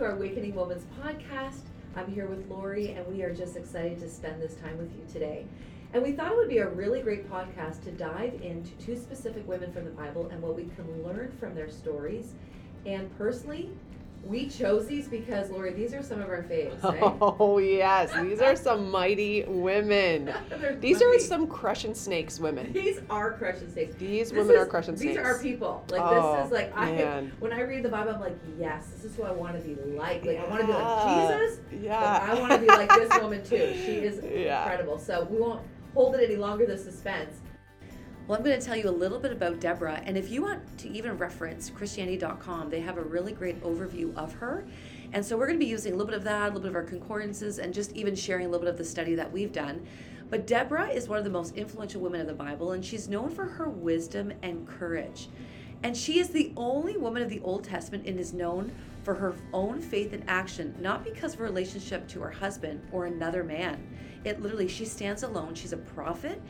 to our Awakening Moments podcast. I'm here with Lori, and we are just excited to spend this time with you today. And we thought it would be a really great podcast to dive into two specific women from the Bible and what we can learn from their stories. And personally, we chose these because, Lori, these are some of our faves. Eh? Oh, yes. These are some mighty women. These are some crushing snakes women. These are crushing snakes. These This women is- are crushing These snakes. These are our people. Like Oh, this is like I man. when I read the Bible, I'm like, yes, this is who I want to be like. Like I want to be like Jesus, Yeah. but I want to be like this woman too. She is Yeah. incredible. So we won't hold it any longer. The suspense. Well, I'm going to tell you a little bit about Deborah, and if you want to even reference Christianity.com, they have a really great overview of her. And so we're going to be using a little bit of that, a little bit of our concordances, and just even sharing a little bit of the study that we've done. But Deborah is one of the most influential women of the Bible, and she's known for her wisdom and courage. And she is the only woman of the Old Testament and is known for her own faith and action, not because of her relationship to her husband or another man. It literally, she stands alone. She's a prophet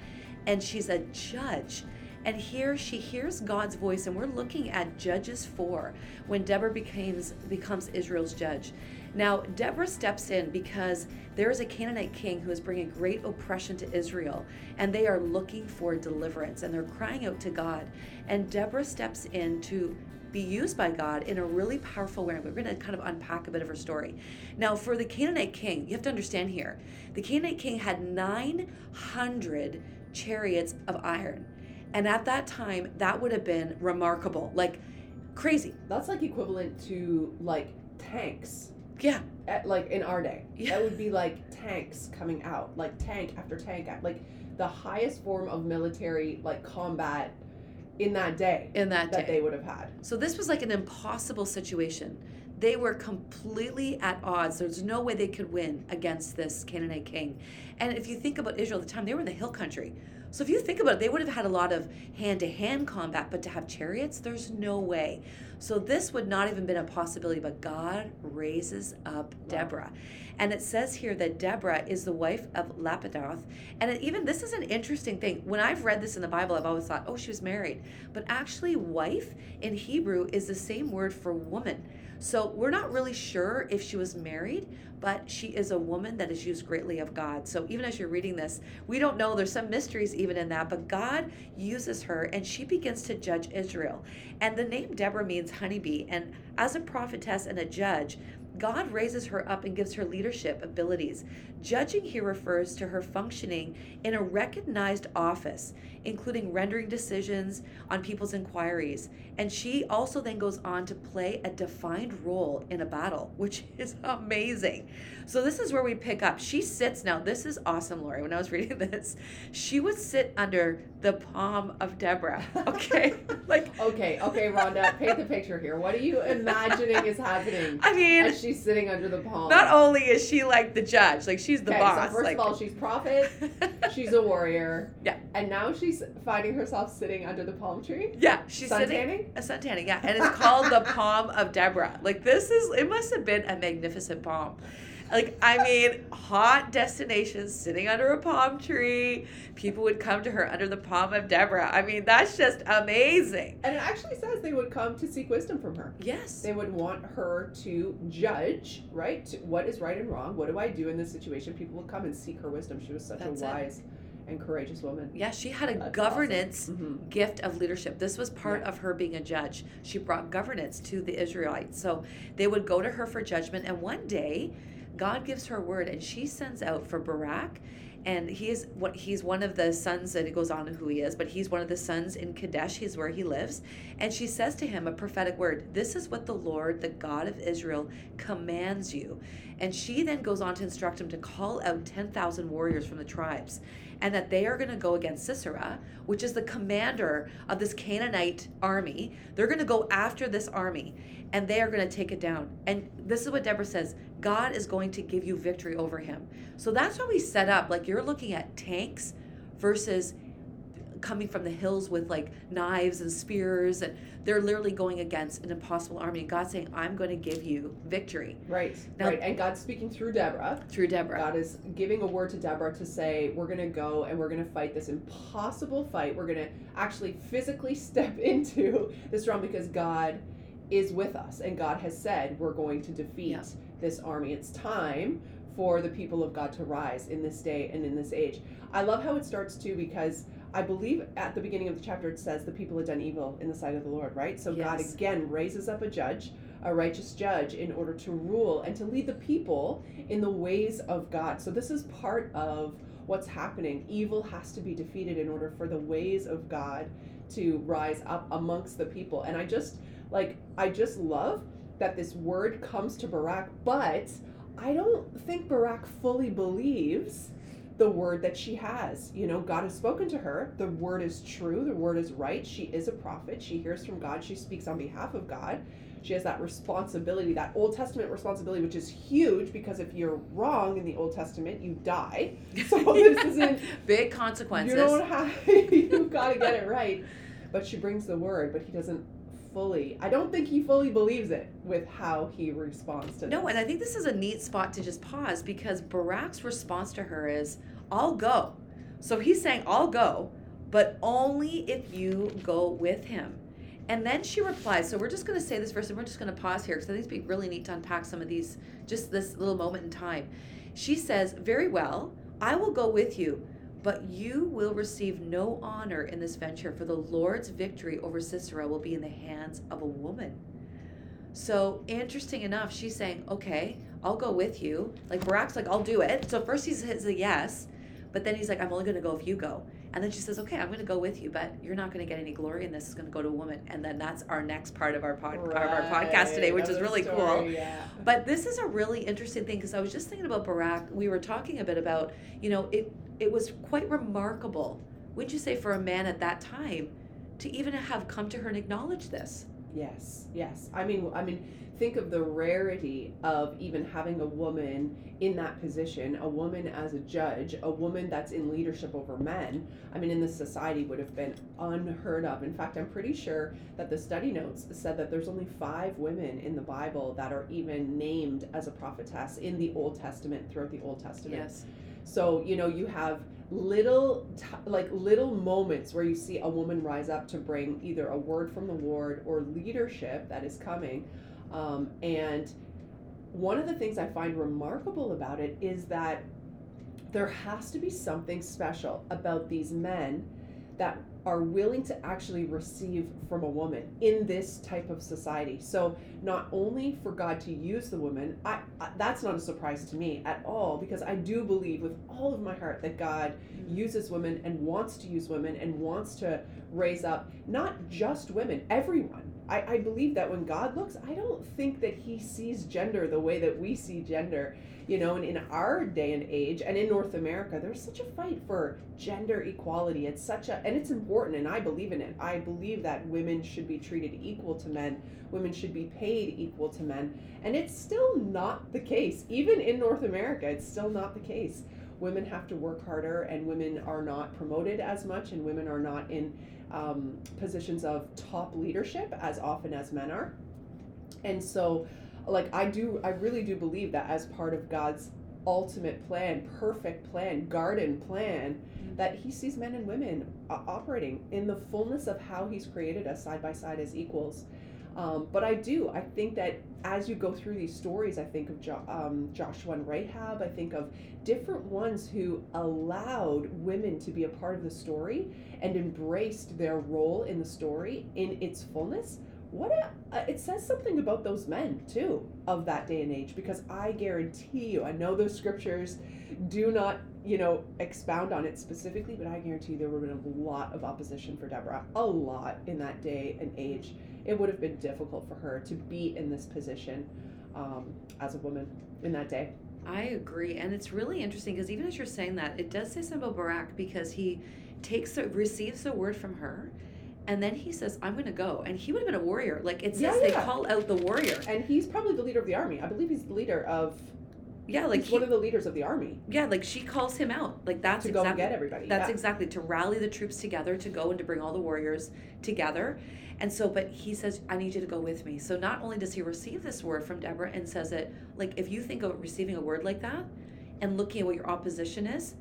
and she's a judge. And here she hears God's voice, and we're looking at Judges 4 when Deborah becomes, becomes Israel's judge. Now, Deborah steps in because there is a Canaanite king who is bringing great oppression to Israel, and they are looking for deliverance, and they're crying out to God. And Deborah steps in to be used by God in a really powerful way. We're going to kind of unpack a bit of her story. Now, for the Canaanite king, you have to understand here the Canaanite king had 900 chariots of iron. And at that time, that would have been remarkable, like crazy. That's like equivalent to like tanks. Yeah, At, like in our day, Yeah. that would be like tanks coming out, like tank after tank, like the highest form of military like combat in that day in that, that day. they would have had. So this was like an impossible situation. They were completely at odds. There's no way they could win against this Canaanite king. And if you think about Israel at the time, they were in the hill country. So if you think about it, they would have had a lot of hand-to-hand combat, but to have chariots, there's no way. So this would not even been a possibility, but God raises up Deborah. And it says here that Deborah is the wife of Lapidoth. And it, even this is an interesting thing. When I've read this in the Bible, I've always thought, oh, she was married. But actually, wife in Hebrew is the same word for woman. So we're not really sure if she was married, but she is a woman that is used greatly of God. So even as you're reading this, we don't know. There's some mysteries even in that, but God uses her and she begins to judge Israel. And the name Deborah means honeybee. And as a prophetess and a judge, God raises her up and gives her leadership abilities. Judging here refers to her functioning in a recognized office, including rendering decisions on people's inquiries. And she also then goes on to play a defined role in a battle, which is amazing. So, this is where we pick up. She sits now, this is awesome, Lori. When I was reading this, she would sit under the palm of Deborah. Okay. like, Okay, okay, Rhonda, paint the picture here. What are you imagining is happening I mean, as she's sitting under the palm? not only is she like the judge, like she's the okay, boss. so first like, of all, she's prophet, she's a warrior. Yeah. And now she's finding herself sitting under the palm tree. yeah, she's Sun sitting. tanning? A sun tanning, yeah, and it's called the Palm of Deborah. Like this is, it must have been a magnificent palm. Like I mean, hot destinations, sitting under a palm tree. People would come to her under the palm of Deborah. I mean, that's just amazing. And it actually says they would come to seek wisdom from her. Yes. They would want her to judge, right? What is right and wrong? What do I do in this situation? People would come and seek her wisdom. She was such That's a wise and courageous woman. Yeah, she had a That's governance Mm-hmm. gift of leadership. This was part Yeah. of her being a judge. She brought governance to the Israelites. So they would go to her for judgment. And one day, God gives her word, and she sends out for Barak. And he is what he's one of the sons, and it goes on who he is, but he's one of the sons in Kadesh. He's where he lives. And she says to him a prophetic word This is what the Lord, the God of Israel, commands you. And she then goes on to instruct him to call out 10,000 warriors from the tribes and that they are going to go against Sisera, which is the commander of this Canaanite army. They're going to go after this army and they are going to take it down. And this is what Deborah says God is going to give you victory over him. So that's why we set up like you're looking at tanks versus coming from the hills with like knives and spears and they're literally going against an impossible army and God's saying I'm going to give you victory Right, Now- right. And God's speaking through Deborah. through Deborah. God is giving a word to Deborah to say, we're going to go and we're going to fight this impossible fight. We're going to actually physically step into this realm because God is with us, and God has said we're going to defeat Yeah. this army. It's time for the people of God to rise in this day and in this age. I love how it starts too because I believe at the beginning of the chapter it says the people had done evil in the sight of the Lord, right? So God again raises up a judge, a righteous judge, in order to rule and to lead the people in the ways of God. So this is part of what's happening. Evil has to be defeated in order for the ways of God to rise up amongst the people. And I just like I just love that this word comes to Barak, but I don't think Barak fully believes the word that she has. You know, God has spoken to her. The word is true. The word is right. She is a prophet. She hears from God. She speaks on behalf of God. She has that responsibility, that Old Testament responsibility, which is huge because if you're wrong in the Old Testament, you die. So this isn't big consequences. you don't have you've got to get it right. But she brings the word, but he doesn't fully. I don't think he fully believes it with how he responds to No, this. and I think this is a neat spot to just pause because Barak's response to her is, I'll go. So he's saying, I'll go, but only if you go with him. And then she replies, so we're just going to say this verse and we're just going to pause here because I think it'd be really neat to unpack some of these, just this little moment in time. She says, Very well, I will go with you, but you will receive no honor in this venture, for the Lord's victory over Sisera will be in the hands of a woman. So interesting enough, she's saying, "Okay, I'll go with you." Like Barak's like, "I'll do it." So first he says a yes, but then he's like, "I'm only to go if you go." And then she says, "Okay, I'm going to go with you, but you're not going to get any glory in this. It's going to go to a woman." And then that's our next part of our pod, of our podcast today, which Right, is really cool. Yeah. But this is a really interesting thing because I was just thinking about Barak. We were talking a bit about, you know, it it was quite remarkable, wouldn't you say, for a man at that time to even have come to her and acknowledge this. Yes, yes. I mean, I mean, think of the rarity of even having a woman in that position, a woman as a judge, a woman that's in leadership over men. I mean, in this society would have been unheard of. In fact, I'm pretty sure that the study notes said that there's only five women in the Bible that are even named as a prophetess in the Old Testament throughout the Old Testament. Yes. So, you know, you have little, t- like little moments where you see a woman rise up to bring either a word from the Lord or leadership that is coming. Um, and one of the things I find remarkable about it is that there has to be something special about these men that are willing to actually receive from a woman in this type of society. So not only for God to use the woman, I, I that's not a surprise to me at all because I do believe with all of my heart that God uses women and wants to use women and wants to raise up not just women, everyone. I, I believe that when God looks, I don't think that he sees gender the way that we see gender. You know, and in our day and age and in North America, there's such a fight for gender equality. It's such a, and it's important, and I believe in it. I believe that women should be treated equal to men, women should be paid equal to men. And it's still not the case. Even in North America, it's still not the case. Women have to work harder, and women are not promoted as much, and women are not in um, positions of top leadership as often as men are. And so, like, I do, I really do believe that as part of God's ultimate plan, perfect plan, garden plan, that He sees men and women operating in the fullness of how He's created us side by side as equals. Um, but I do. I think that as you go through these stories, I think of jo- um, Joshua and Rahab. I think of different ones who allowed women to be a part of the story and embraced their role in the story in its fullness. What a, uh, it says something about those men too of that day and age because I guarantee you, I know those scriptures do not, you know, expound on it specifically, but I guarantee there would have been a lot of opposition for Deborah, a lot in that day and age. It would have been difficult for her to be in this position um, as a woman in that day. I agree, and it's really interesting because even as you're saying that, it does say something about Barak because he takes the, receives the word from her, and then he says, "I'm going to go," and he would have been a warrior. Like it says, Yeah, they call out the warrior. And he's probably the leader of the army. I believe he's the leader of. Yeah, like he's he, one of the leaders of the army yeah, like she calls him out. Like that's to go exactly and get everybody. That's yeah. exactly to rally the troops together to go and to bring all the warriors together. And so, but he says, I need you to go with me. So not only does he receive this word from Deborah and says it, like, if you think of receiving a word like that and looking at what your opposition is,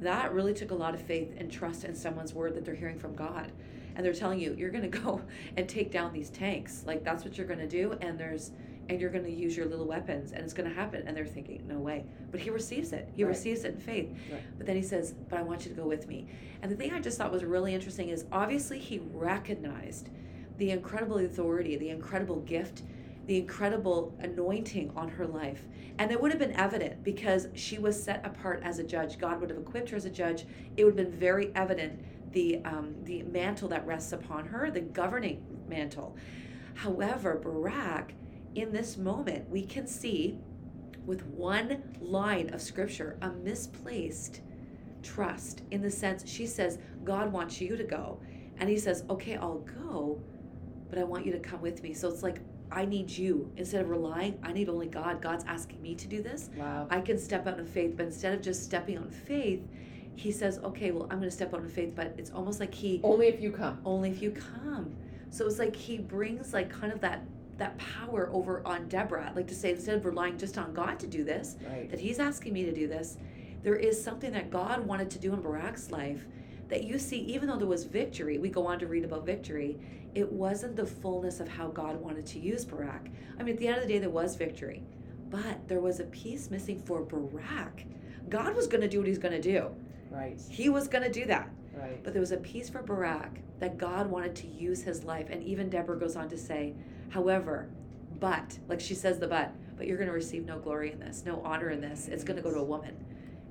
that really took a lot of faith and trust in someone's word that they're hearing from God. and they're telling you you're going to go and take down these tanks. Like that's what you're going to do and there's and you're going to use your little weapons and it's going to happen and they're thinking no way but he receives it he Right. receives it in faith Right. but then he says but i want you to go with me and the thing i just thought was really interesting is obviously he recognized the incredible authority the incredible gift the incredible anointing on her life. And it would have been evident because she was set apart as a judge. God would have equipped her as a judge. It would have been very evident the um, the mantle that rests upon her the governing mantle. However barak in this moment, we can see with one line of scripture a misplaced trust in the sense she says, God wants you to go. And he says, Okay, I'll go, but I want you to come with me. So it's like, I need you. Instead of relying, I need only God. God's asking me to do this. Wow. I can step out in faith, but instead of just stepping on faith, he says, Okay, well, I'm going to step out in faith, but it's almost like he Only if you come. only if you come. So it's like he brings like kind of that that power over on Deborah, like to say instead of relying just on God to do this, Right. that he's asking me to do this, there is something that God wanted to do in Barak's life that you see, even though there was victory, we go on to read about victory, it wasn't the fullness of how God wanted to use Barak. I mean, at the end of the day, there was victory, but there was a piece missing for Barak. God was going to do what he's going to do. Right. He was going to do that. Right. But there was a piece for Barak that God wanted to use his life. And even Deborah goes on to say, however, but, like she says the but, but you're going to receive no glory in this, no honor in this. It's going to go to a woman.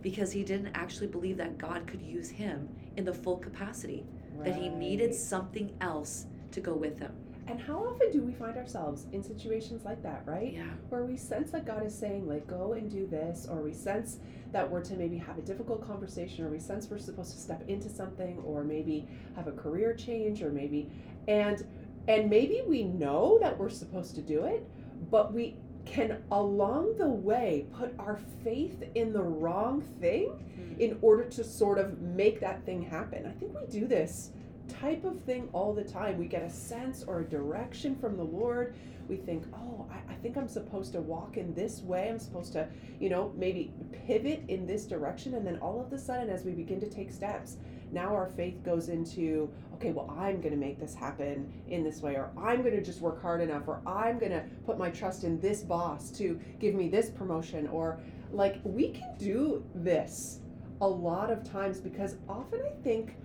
Because he didn't actually believe that God could use him in the full capacity, that he needed something else to go with him. And how often do we find ourselves in situations like that, right? Yeah. Where we sense that God is saying, like, go and do this, or we sense that we're to maybe have a difficult conversation, or we sense we're supposed to step into something, or maybe have a career change, or maybe, and and maybe we know that we're supposed to do it, but we can along the way put our faith in the wrong thing hmm. in order to sort of make that thing happen. I think we do this type of thing all the time. We get a sense or a direction from the Lord. We think, oh, I, I think I'm supposed to walk in this way. I'm supposed to, you know, maybe pivot in this direction. And then all of a sudden, as we begin to take steps, now our faith goes into, okay, well, I'm going to make this happen in this way, or I'm going to just work hard enough, or I'm going to put my trust in this boss to give me this promotion, or like we can do this a lot of times because often I think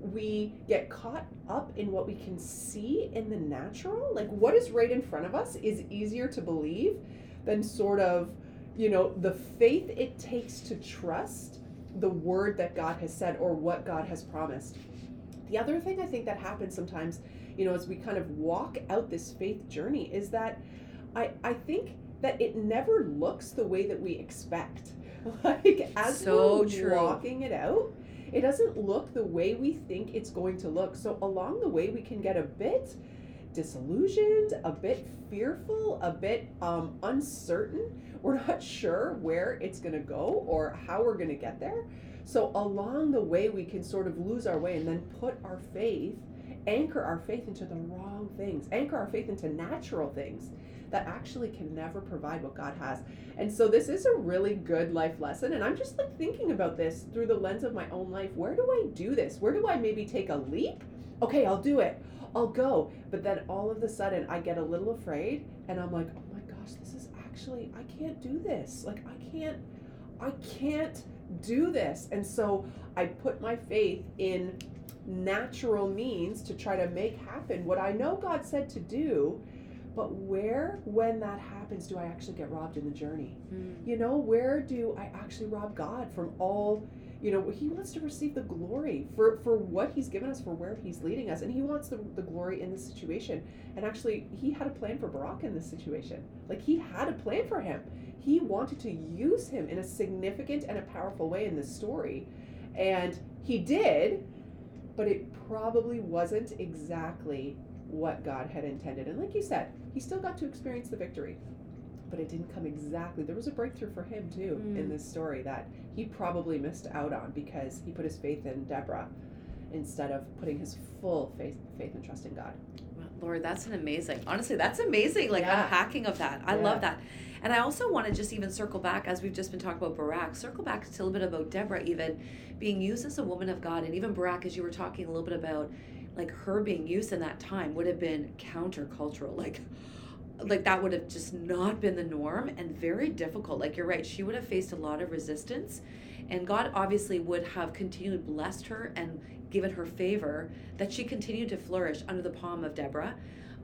we get caught up in what we can see in the natural. Like what is right in front of us is easier to believe than sort of, you know, the faith it takes to trust the word that God has said or what God has promised. The other thing I think that happens sometimes, you know, as we kind of walk out this faith journey is that I, I think that it never looks the way that we expect. Like as So we're true. walking it out, it doesn't look the way we think it's going to look. So along the way, we can get a bit disillusioned, a bit fearful, a bit um, uncertain. We're not sure where it's going to go or how we're going to get there. So along the way, we can sort of lose our way and then put our faith, anchor our faith into the wrong things, anchor our faith into natural things that actually can never provide what God has. And so this is a really good life lesson. And I'm just like thinking about this through the lens of my own life. Where do I do this? Where do I maybe take a leap? Okay, I'll do it. I'll go. But then all of a sudden I get a little afraid and I'm like, oh my gosh, this is actually, I can't do this. Like, I can't, I can't do this. And so I put my faith in natural means to try to make happen what I know God said to do. But where, when that happens, do I actually get robbed in the journey? Mm. You know, where do I actually rob God from all, you know, He wants to receive the glory for, for what He's given us, for where He's leading us. And He wants the, the glory in this situation. And actually, He had a plan for Barak in this situation. Like, He had a plan for him. He wanted to use him in a significant and a powerful way in this story. And He did, but it probably wasn't exactly what God had intended. And like you said, he still got to experience the victory but it didn't come exactly. There was a breakthrough for him too Mm. in this story that he probably missed out on because he put his faith in Deborah instead of putting his full faith, faith and trust in God. Well, Lord, that's an amazing. Honestly, that's amazing. Like Yeah. unpacking of that. I Yeah. love that. And I also want to just even circle back as we've just been talking about Barak. Circle back to a little bit about Deborah, even being used as a woman of God, and even Barak, as you were talking a little bit about like her being used in that time would have been countercultural. Like like that would have just not been the norm and very difficult. Like you're right, she would have faced a lot of resistance. And God obviously would have continued blessed her and given her favor that she continued to flourish under the palm of Deborah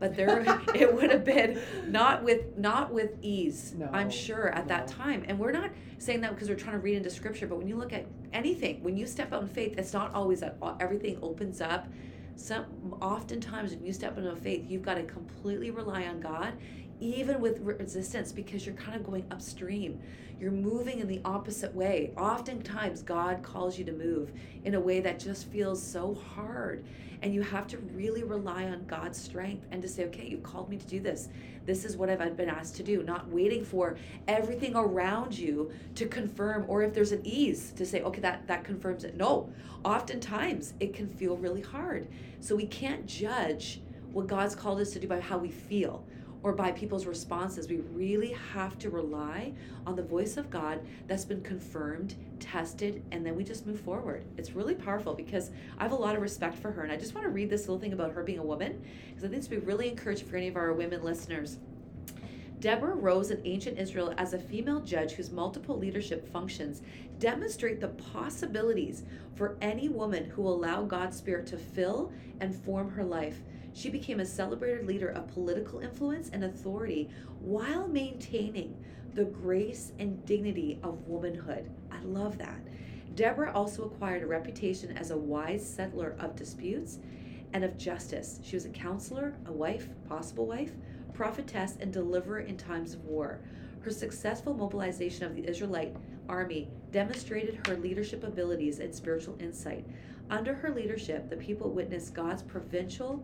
but there it would have been not with not with ease no, i'm sure at no. that time and we're not saying that because we're trying to read into scripture but when you look at anything when you step out in faith it's not always that everything opens up some oftentimes when you step into faith you've got to completely rely on god even with resistance because you're kind of going upstream you're moving in the opposite way oftentimes god calls you to move in a way that just feels so hard and you have to really rely on God's strength and to say, okay, you've called me to do this. This is what I've been asked to do, not waiting for everything around you to confirm, or if there's an ease to say, okay, that, that confirms it. No, oftentimes it can feel really hard. So we can't judge what God's called us to do by how we feel or by people's responses. We really have to rely on the voice of God that's been confirmed, tested, and then we just move forward. It's really powerful because I have a lot of respect for her. And I just want to read this little thing about her being a woman because I think it's be really encouraging for any of our women listeners. Deborah rose in ancient Israel as a female judge whose multiple leadership functions demonstrate the possibilities for any woman who will allow God's Spirit to fill and form her life. She became a celebrated leader of political influence and authority while maintaining the grace and dignity of womanhood. I love that. Deborah also acquired a reputation as a wise settler of disputes and of justice. She was a counselor, a wife, possible wife, prophetess, and deliverer in times of war. Her successful mobilization of the Israelite army demonstrated her leadership abilities and spiritual insight. Under her leadership, the people witnessed God's provincial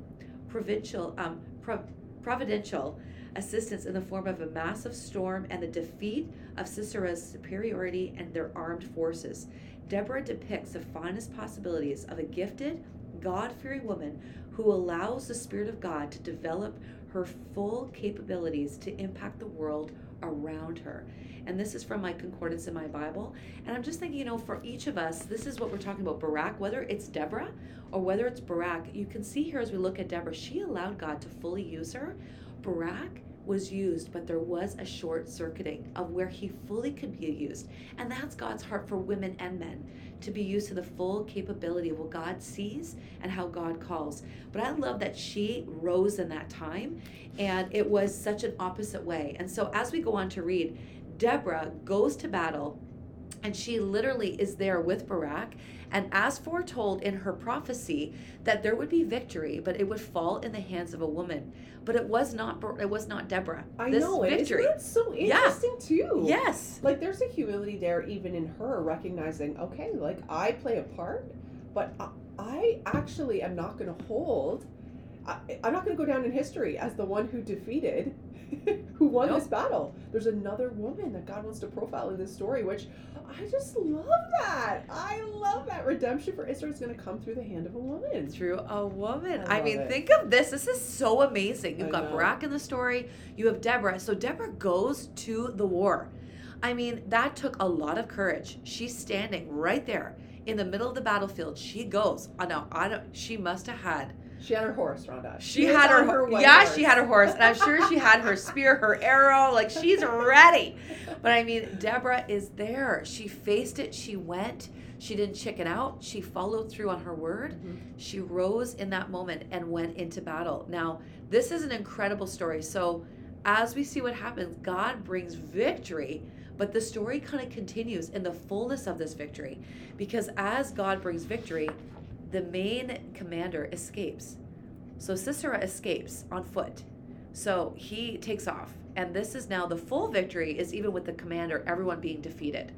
provincial, um, pro- providential assistance in the form of a massive storm and the defeat of Sisera's superiority and their armed forces. Deborah depicts the finest possibilities of a gifted, God fearing woman who allows the Spirit of God to develop her full capabilities to impact the world around her. And this is from my concordance in my Bible. And I'm just thinking, you know, for each of us, this is what we're talking about Barak, whether it's Deborah or whether it's Barak. You can see here as we look at Deborah, she allowed God to fully use her. Barak was used, but there was a short circuiting of where he fully could be used. And that's God's heart for women and men to be used to the full capability of what God sees and how God calls. But I love that she rose in that time and it was such an opposite way. And so as we go on to read, Deborah goes to battle and she literally is there with Barak. And as foretold in her prophecy, that there would be victory, but it would fall in the hands of a woman. But it was not. It was not Deborah. I this know victory. Isn't so interesting yeah. too? Yes. Like there's a humility there, even in her recognizing, okay, like I play a part, but I, I actually am not going to hold. I, I'm not going to go down in history as the one who defeated who won nope. this battle. There's another woman that God wants to profile in this story, which I just love that. I love that redemption for Israel is going to come through the hand of a woman. Through a woman. I, I mean, it. think of this. This is so amazing. You've I got know. Barak in the story. You have Deborah. So Deborah goes to the war. I mean, that took a lot of courage. She's standing right there in the middle of the battlefield. She goes. Oh, no, I don't. She must have had she had her horse, Rhonda. She, she had her, her yeah, horse. she had her horse, and I'm sure she had her spear, her arrow, like she's ready. But I mean, Deborah is there. She faced it. She went. She didn't chicken out. She followed through on her word. Mm-hmm. She rose in that moment and went into battle. Now, this is an incredible story. So, as we see what happens, God brings victory but the story kind of continues in the fullness of this victory because as God brings victory, the main commander escapes. So Sisera escapes on foot. So he takes off. And this is now the full victory is even with the commander, everyone being defeated.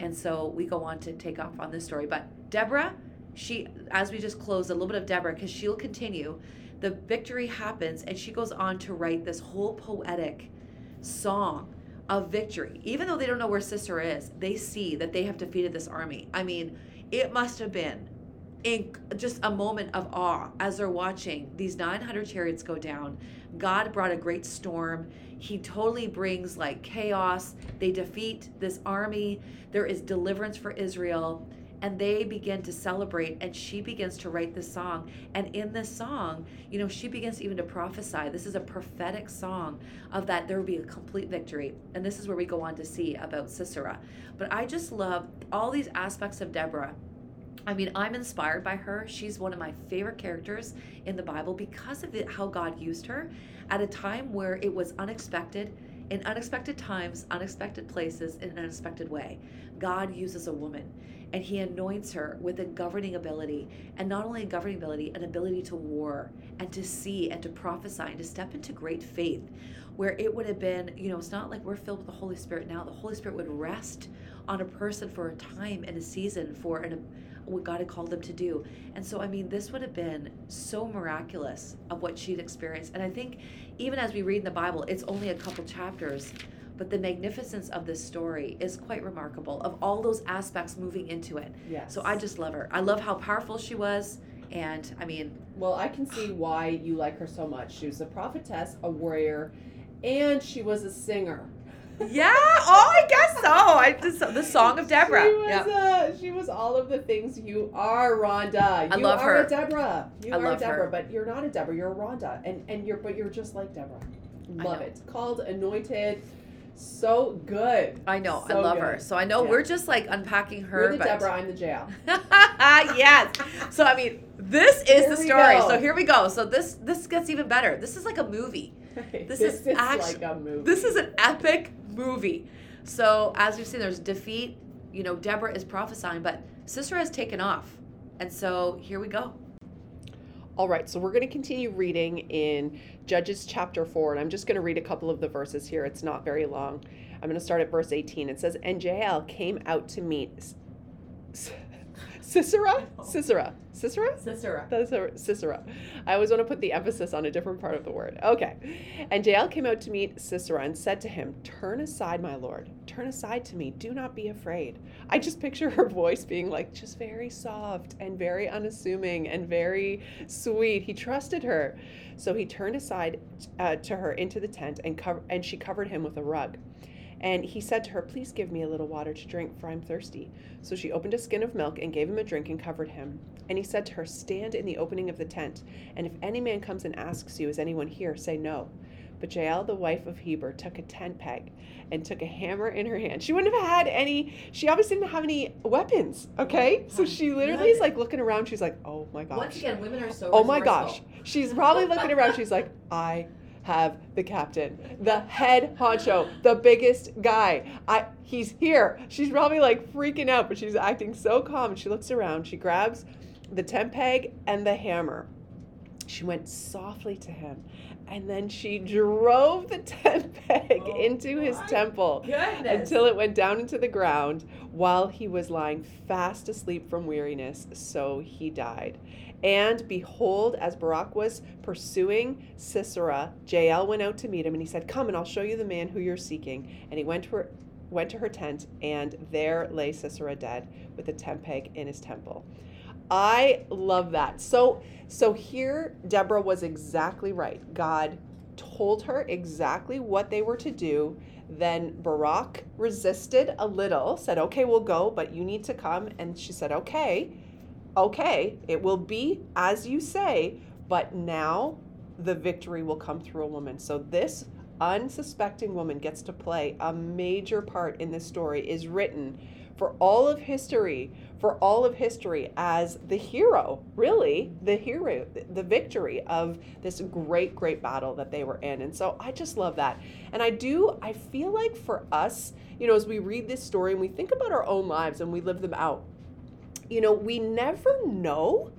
And so we go on to take off on this story. But Deborah, she, as we just close a little bit of Deborah, because she'll continue, the victory happens and she goes on to write this whole poetic song of victory. Even though they don't know where Sisera is, they see that they have defeated this army. I mean, it must have been in just a moment of awe as they're watching these 900 chariots go down. God brought a great storm. He totally brings like chaos. They defeat this army. There is deliverance for Israel. and they begin to celebrate and she begins to write this song and in this song you know she begins even to prophesy this is a prophetic song of that there will be a complete victory and this is where we go on to see about sisera but i just love all these aspects of deborah I mean, I'm inspired by her. She's one of my favorite characters in the Bible because of the, how God used her at a time where it was unexpected, in unexpected times, unexpected places, in an unexpected way. God uses a woman and he anoints her with a governing ability and not only a governing ability an ability to war and to see and to prophesy and to step into great faith where it would have been you know it's not like we're filled with the holy spirit now the holy spirit would rest on a person for a time and a season for an what God had called them to do. And so, I mean, this would have been so miraculous of what she'd experienced. And I think even as we read in the Bible, it's only a couple chapters, but the magnificence of this story is quite remarkable of all those aspects moving into it. Yes. So I just love her. I love how powerful she was. And I mean, Well, I can see why you like her so much. She was a prophetess, a warrior, and she was a singer. Yeah. Oh, I guess so. I just the song of Deborah. She was, yeah. uh, she was all of the things you are, Rhonda. I You love are her. a Deborah. You I are a love Deborah, her. but you're not a Deborah. You're a Rhonda, and and you're but you're just like Deborah. Love it. Called anointed. So good. I know. I love good. her. So I know Yeah. we're just like unpacking her. You're the but... Deborah. I'm the Jael. yes. So I mean, this is Here the story. So here we go. So this this gets even better. This is like a movie. This is actually. like a movie. This is an epic movie. So as we've seen, there's defeat. You know, Deborah is prophesying, but Sisera has taken off, and so here we go. All right, so we're going to continue reading in Judges chapter 4, and I'm just going to read a couple of the verses here. It's not very long. I'm going to start at verse 18. It says, And Jael came out to meet Sisera? Sisera. Sisera? Sisera. That's a Sisera. I always want to put the emphasis on a different part of the word. Okay. And Jael came out to meet Sisera and said to him, Turn aside, my lord. Turn aside to me. Do not be afraid. I just picture her voice being like just very soft and very unassuming and very sweet. He trusted her. So he turned aside uh, to her into the tent and, cover- and she covered him with a rug. And he said to her, Please give me a little water to drink, for I'm thirsty. So she opened a skin of milk and gave him a drink and covered him. And he said to her, Stand in the opening of the tent, and if any man comes and asks you, Is anyone here? say no. But Jael, the wife of Heber, took a tent peg and took a hammer in her hand. She wouldn't have had any, she obviously didn't have any weapons, okay? So she literally is like looking around. She's like, Oh my gosh. Once again, women are so. Oh my gosh. She's probably looking around. She's like, I have the captain, the head honcho, the biggest guy. I he's here. She's probably like freaking out, but she's acting so calm. She looks around. She grabs the tent peg and the hammer. She went softly to him, and then she drove the tent peg Oh into his temple Goodness. until it went down into the ground while he was lying fast asleep from weariness. So he died. And behold, as Barak was pursuing Sisera, Jael went out to meet him, and he said, "Come, and I'll show you the man who you're seeking." And he went to her, went to her tent, and there lay Sisera dead, with a tent peg in his temple. I love that. So, so here Deborah was exactly right. God told her exactly what they were to do. Then Barak resisted a little, said, "Okay, we'll go, but you need to come." And she said, "Okay." okay, it will be as you say, but now the victory will come through a woman. So this unsuspecting woman gets to play a major part in this story is written for all of history for all of history as the hero really the hero the victory of this great great battle that they were in and so i just love that and i do i feel like for us you know as we read this story and we think about our own lives and we live them out you know, we never know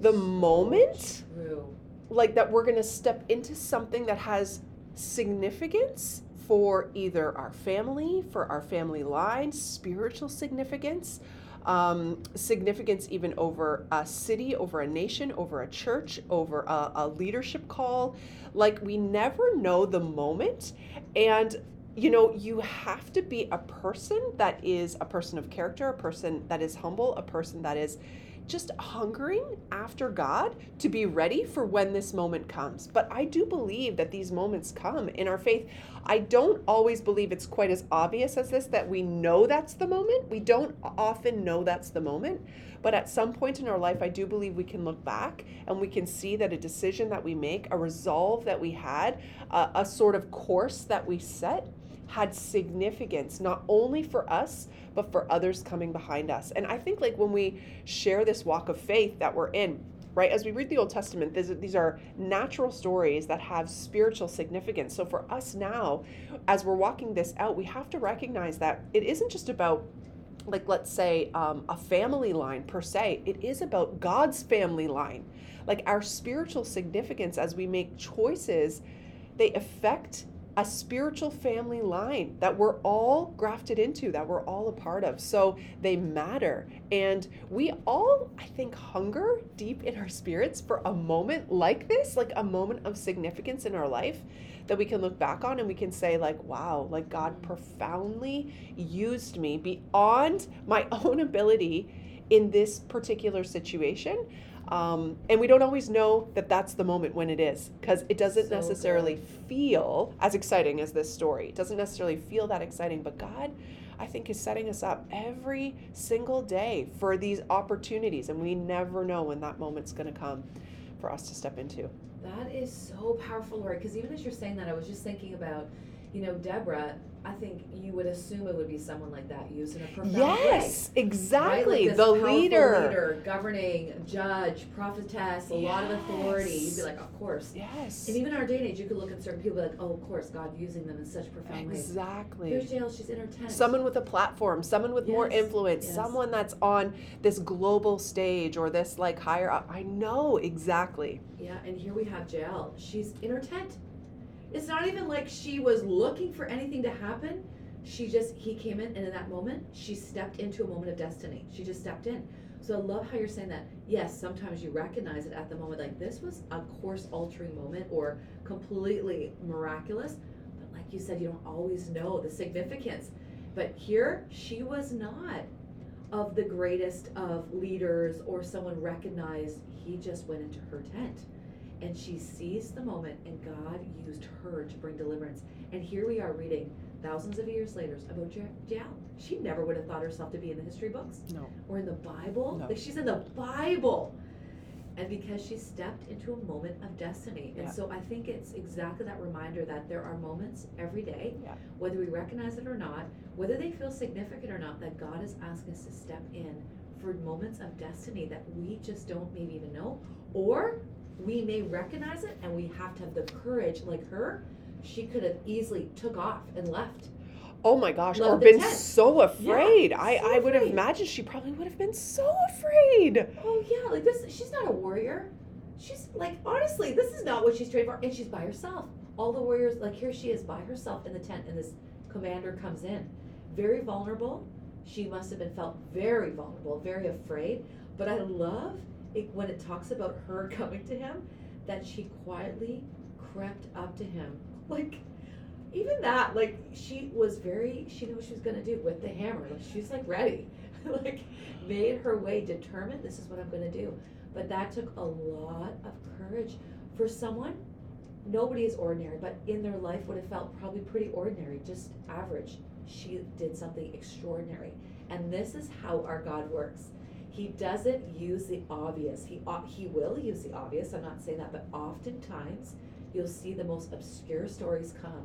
the moment True. like that we're going to step into something that has significance for either our family, for our family line, spiritual significance, um, significance even over a city, over a nation, over a church, over a, a leadership call. Like we never know the moment. And you know, you have to be a person that is a person of character, a person that is humble, a person that is, just hungering after God to be ready for when this moment comes. But I do believe that these moments come in our faith. I don't always believe it's quite as obvious as this that we know that's the moment. We don't often know that's the moment. But at some point in our life, I do believe we can look back and we can see that a decision that we make, a resolve that we had, a sort of course that we set had significance not only for us but for others coming behind us. And i think like when we share this walk of faith that we're in right as we read the old testament these are natural stories that have spiritual significance. So for us now as we're walking this out we have to recognize that it isn't just about like let's say um, a family line per se. It is about god's family line. Like our spiritual significance as we make choices they affect a spiritual family line that we're all grafted into, that we're all a part of. So they matter. And we all, I think, hunger deep in our spirits for a moment like this, like a moment of significance in our life that we can look back on and we can say, like, wow, like God profoundly used me beyond my own ability in this particular situation. Um, and we don't always know that that's the moment when it is because it doesn't so necessarily good. feel as exciting as this story. It doesn't necessarily feel that exciting, but God, I think, is setting us up every single day for these opportunities, and we never know when that moment's going to come for us to step into. That is so powerful, Lori, because even as you're saying that, I was just thinking about, you know, Deborah I think you would assume it would be someone like that used in a profound yes, way. exactly. Right? Like the leader. leader, governing, judge, prophetess, a yes. lot of authority. You'd be like, of course. Yes. And even in our day and age, you could look at certain people like, oh, of course, God using them in such profound ways. Exactly. Here's Jael, she's in her tent. Someone with a platform, someone with yes. more influence, yes. someone that's on this global stage or this like higher up. I know exactly. Yeah, and here we have Jael. She's in her tent it's not even like she was looking for anything to happen. She just, he came in, and in that moment, she stepped into a moment of destiny. She just stepped in. So I love how you're saying that. Yes, sometimes you recognize it at the moment, like this was a course altering moment or completely miraculous. But like you said, you don't always know the significance. But here, she was not of the greatest of leaders or someone recognized. He just went into her tent and she seized the moment and God used her to bring deliverance. And here we are reading thousands of years later about Jael. She never would have thought herself to be in the history books. No. Or in the Bible. No. Like she's in the Bible. And because she stepped into a moment of destiny. And so I think it's exactly that reminder that there are moments every day, yeah. whether we recognize it or not, whether they feel significant or not, that God is asking us to step in for moments of destiny that we just don't maybe even know, or we may recognize it and we have to have the courage like her she could have easily took off and left. Oh my gosh or been tent. so afraid. Yeah, i so i would have imagined she probably would have been so afraid. Oh yeah like this she's not a warrior. She's like honestly this is not what she's trained for and she's by herself. All the warriors like here she is by herself in the tent and this commander comes in. Very vulnerable. She must have been felt very vulnerable very afraid. But i love it, when it talks about her coming to him, that she quietly crept up to him. Like, even that, like, she was very, she knew what she was going to do with the hammer. Like, she's like ready. like, made her way determined, this is what I'm going to do. But that took a lot of courage for someone. Nobody is ordinary, but in their life would have felt probably pretty ordinary, just average. She did something extraordinary. And this is how our God works he doesn't use the obvious. He uh, he will use the obvious. I'm not saying that, but oftentimes you'll see the most obscure stories come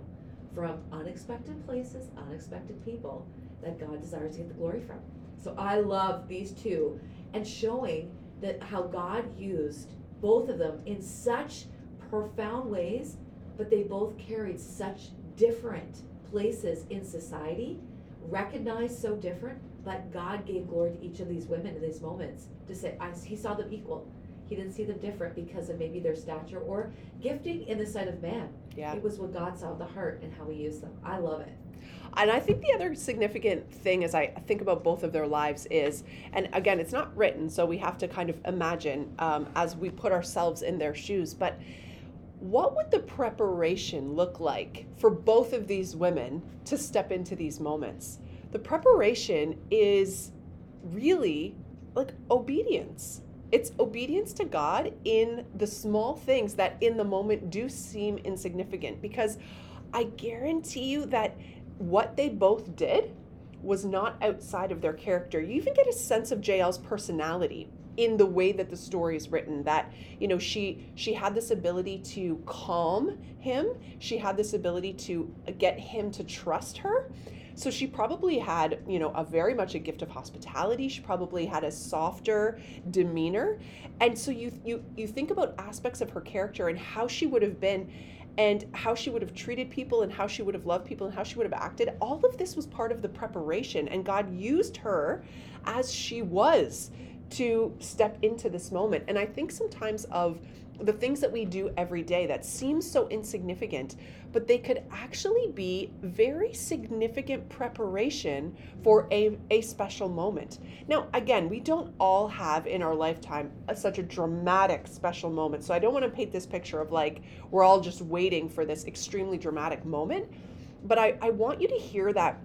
from unexpected places, unexpected people that God desires to get the glory from. So I love these two and showing that how God used both of them in such profound ways, but they both carried such different places in society, recognized so different, but God gave glory to each of these women in these moments to say, I, He saw them equal. He didn't see them different because of maybe their stature or gifting in the sight of man. Yeah. It was what God saw the heart and how He used them. I love it. And I think the other significant thing as I think about both of their lives is, and again, it's not written, so we have to kind of imagine um, as we put ourselves in their shoes, but what would the preparation look like for both of these women to step into these moments? The preparation is really like obedience. It's obedience to God in the small things that in the moment do seem insignificant because I guarantee you that what they both did was not outside of their character. You even get a sense of Jael's personality in the way that the story is written that you know she she had this ability to calm him she had this ability to uh, get him to trust her so she probably had you know a very much a gift of hospitality. She probably had a softer demeanor. And so you you you think about aspects of her character and how she would have been and how she would have treated people and how she would have loved people and how she would have acted. All of this was part of the preparation and god used her as she was to step into this moment. And I think sometimes of the things that we do every day that seem so insignificant, but they could actually be very significant preparation for a, a special moment. Now, again, we don't all have in our lifetime a, such a dramatic special moment. So I don't want to paint this picture of like we're all just waiting for this extremely dramatic moment. But I, I want you to hear that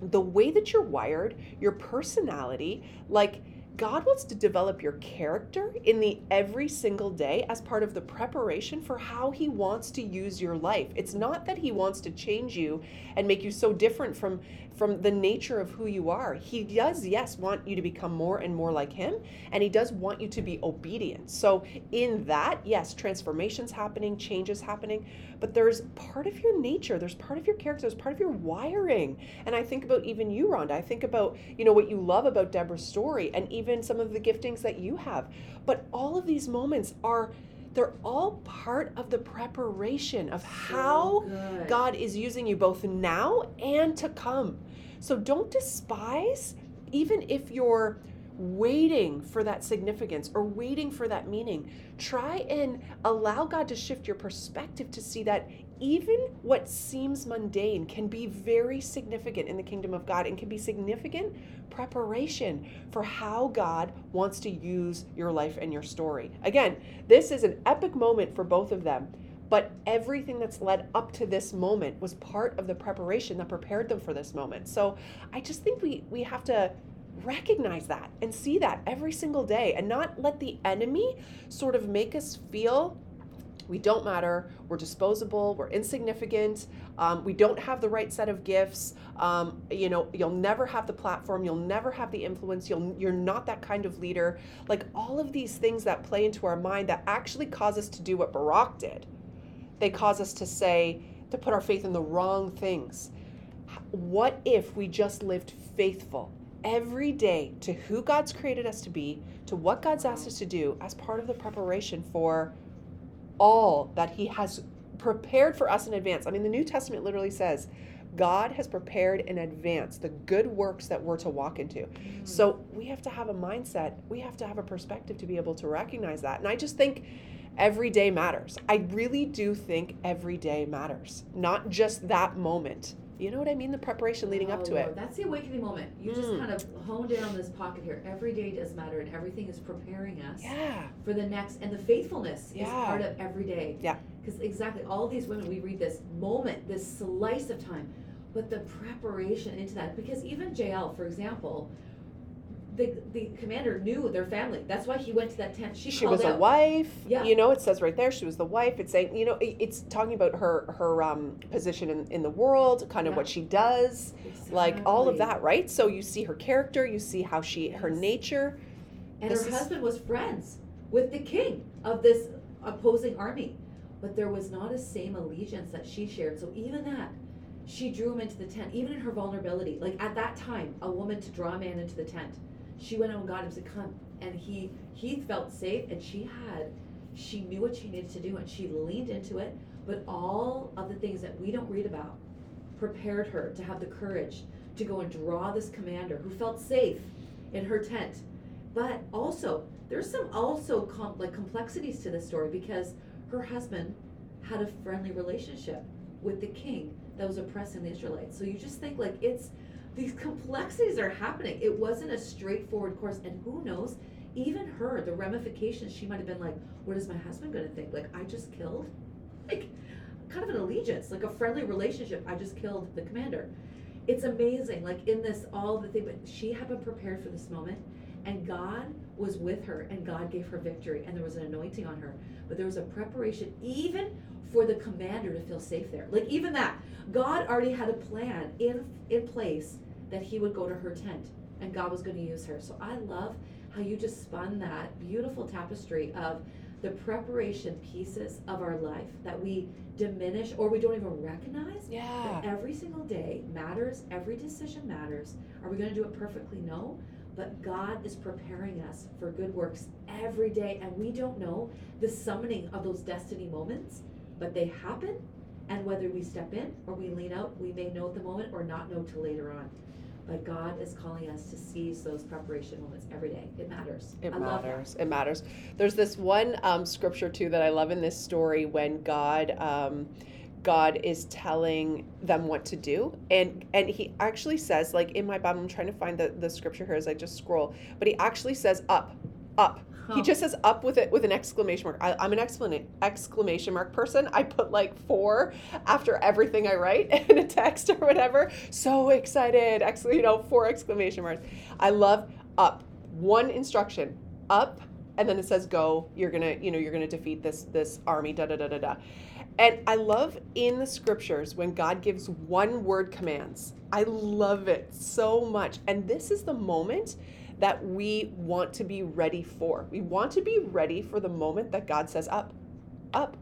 the way that you're wired, your personality, like, God wants to develop your character in the every single day as part of the preparation for how He wants to use your life. It's not that He wants to change you and make you so different from from the nature of who you are. He does, yes, want you to become more and more like Him, and He does want you to be obedient. So, in that, yes, transformations happening, changes happening, but there's part of your nature, there's part of your character, there's part of your wiring. And I think about even you, Rhonda. I think about, you know, what you love about Deborah's story and even some of the giftings that you have. But all of these moments are they're all part of the preparation of how God is using you both now and to come. So don't despise, even if you're waiting for that significance or waiting for that meaning. Try and allow God to shift your perspective to see that even what seems mundane can be very significant in the kingdom of God and can be significant preparation for how God wants to use your life and your story. Again, this is an epic moment for both of them. But everything that's led up to this moment was part of the preparation that prepared them for this moment. So I just think we we have to recognize that and see that every single day and not let the enemy sort of make us feel we don't matter, we're disposable, we're insignificant, um, we don't have the right set of gifts. Um, you know, you'll never have the platform, you'll never have the influence, you'll, you're not that kind of leader. Like all of these things that play into our mind that actually cause us to do what Barak did they cause us to say, to put our faith in the wrong things. What if we just lived faithful every day to who God's created us to be, to what God's asked us to do as part of the preparation for all that He has prepared for us in advance? I mean, the New Testament literally says, God has prepared in advance the good works that we're to walk into. Mm. So we have to have a mindset, we have to have a perspective to be able to recognize that. And I just think every day matters. I really do think every day matters, not just that moment. You know what I mean? The preparation leading oh, up to Lord. it. That's the awakening moment. You mm. just kind of honed in on this pocket here. Every day does matter, and everything is preparing us yeah. for the next. And the faithfulness yeah. is part of every day. Yeah. Because exactly, all these women, we read this moment, this slice of time, but the preparation into that. Because even Jael, for example, the, the commander knew their family. That's why he went to that tent. She, she was out. a wife. Yeah. You know, it says right there she was the wife. It's saying, you know, it's talking about her her um, position in, in the world, kind of yeah. what she does, exactly. like all of that, right? So you see her character, you see how she yes. her nature. And this her is... husband was friends with the king of this opposing army, but there was not a same allegiance that she shared. So even that, she drew him into the tent, even in her vulnerability. Like at that time, a woman to draw a man into the tent she went out and got him to come and he he felt safe and she had she knew what she needed to do and she leaned into it. But all of the things that we don't read about prepared her to have the courage to go and draw this commander who felt safe in her tent. But also there's some also com- like complexities to this story because her husband had a friendly relationship with the king that was oppressing the israelites. So you just think like it's these complexities are happening. It wasn't a straightforward course, and who knows, even her, the ramifications, she might have been like, what is my husband going to think? Like, I just killed? Like, kind of an allegiance, like a friendly relationship. I just killed the commander. It's amazing, like, in this, all the thing, but she had been prepared for this moment. and God was with her, and God gave her victory, and there was an anointing on her. But there was a preparation, even for the commander to feel safe there. Like even that, God already had a plan in in place that He would go to her tent, and God was going to use her. So I love how you just spun that beautiful tapestry of the preparation pieces of our life that we diminish or we don't even recognize. Yeah. That every single day matters, every decision matters. Are we going to do it perfectly? No. But God is preparing us for good works every day, and we don't know the summoning of those destiny moments, but they happen. And whether we step in or we lean out, we may know at the moment or not know till later on. But God is calling us to seize those preparation moments every day. It matters. It I matters. It matters. There's this one um, scripture too that I love in this story when God. Um, God is telling them what to do. And and he actually says, like in my Bible, I'm trying to find the, the scripture here as I just scroll, but he actually says up, up. He just says up with it with an exclamation mark. I, I'm an exclamation mark person. I put like four after everything I write in a text or whatever. So excited! Ex, you know, four exclamation marks. I love up. One instruction up, and then it says go. You're gonna, you know, you're gonna defeat this this army. Da da da da da. And I love in the scriptures when God gives one word commands. I love it so much. And this is the moment that we want to be ready for. We want to be ready for the moment that God says, up, up.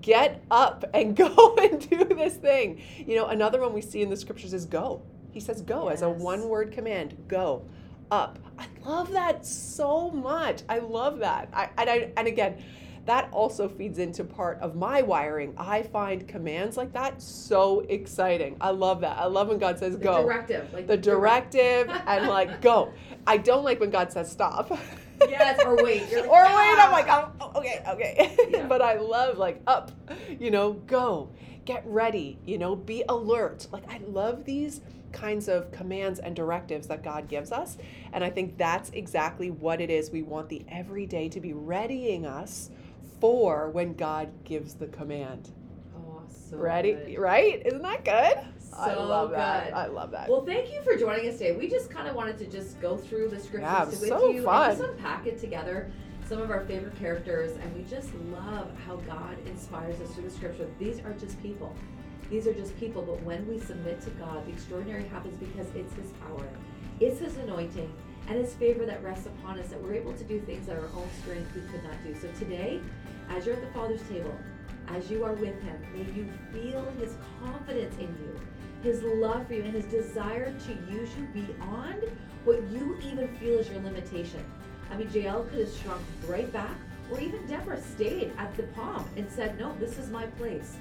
Get up and go and do this thing. You know, another one we see in the scriptures is go. He says go as a one word command go, up. I love that so much. I love that. I, and, I, and again, that also feeds into part of my wiring. I find commands like that so exciting. I love that. I love when God says The go directive. Like the directive and like go. I don't like when God says stop. Yes, or wait. Like, or wait, I'm "Ah." like, oh, oh, okay, okay. Yeah. but I love like up, you know, go, get ready, you know, be alert. Like I love these kinds of commands and directives that God gives us. And I think that's exactly what it is we want the everyday to be readying us for when God gives the command. Oh, so Ready? good. Right? Isn't that good? I So love that. good. I love that. Well, thank you for joining us today. We just kind of wanted to just go through the scriptures Yeah, with so you fun. and just unpack it together. Some of our favorite characters, and we just love how God inspires us through the scripture. These are just people. These are just people, but when we submit to God, the extraordinary happens because it's His power, it's His anointing, and His favor that rests upon us that we're able to do things that our own strength we could not do. So today, as you're at the Father's table, as you are with Him, may you feel His confidence in you, His love for you, and His desire to use you beyond what you even feel is your limitation. I mean, Jael could have shrunk right back, or even Deborah stayed at the palm and said, No, this is my place.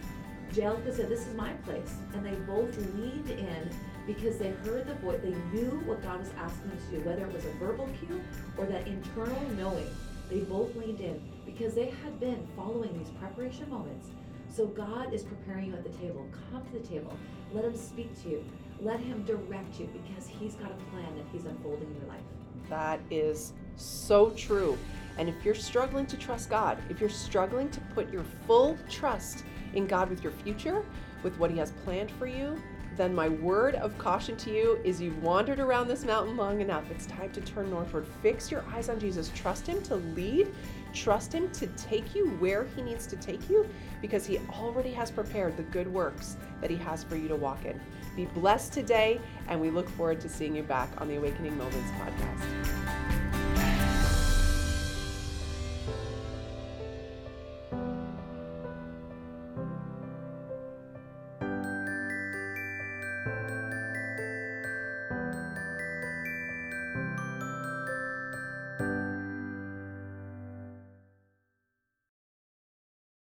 Jael could have said, This is my place. And they both leaned in because they heard the voice, they knew what God was asking them to do, whether it was a verbal cue or that internal knowing. They both leaned in because they had been following these preparation moments. So God is preparing you at the table. Come to the table. Let Him speak to you. Let Him direct you because He's got a plan that He's unfolding in your life. That is so true. And if you're struggling to trust God, if you're struggling to put your full trust in God with your future, with what He has planned for you, then my word of caution to you is you've wandered around this mountain long enough. It's time to turn northward. Fix your eyes on Jesus. Trust Him to lead. Trust Him to take you where He needs to take you because He already has prepared the good works that He has for you to walk in. Be blessed today, and we look forward to seeing you back on the Awakening Moments podcast.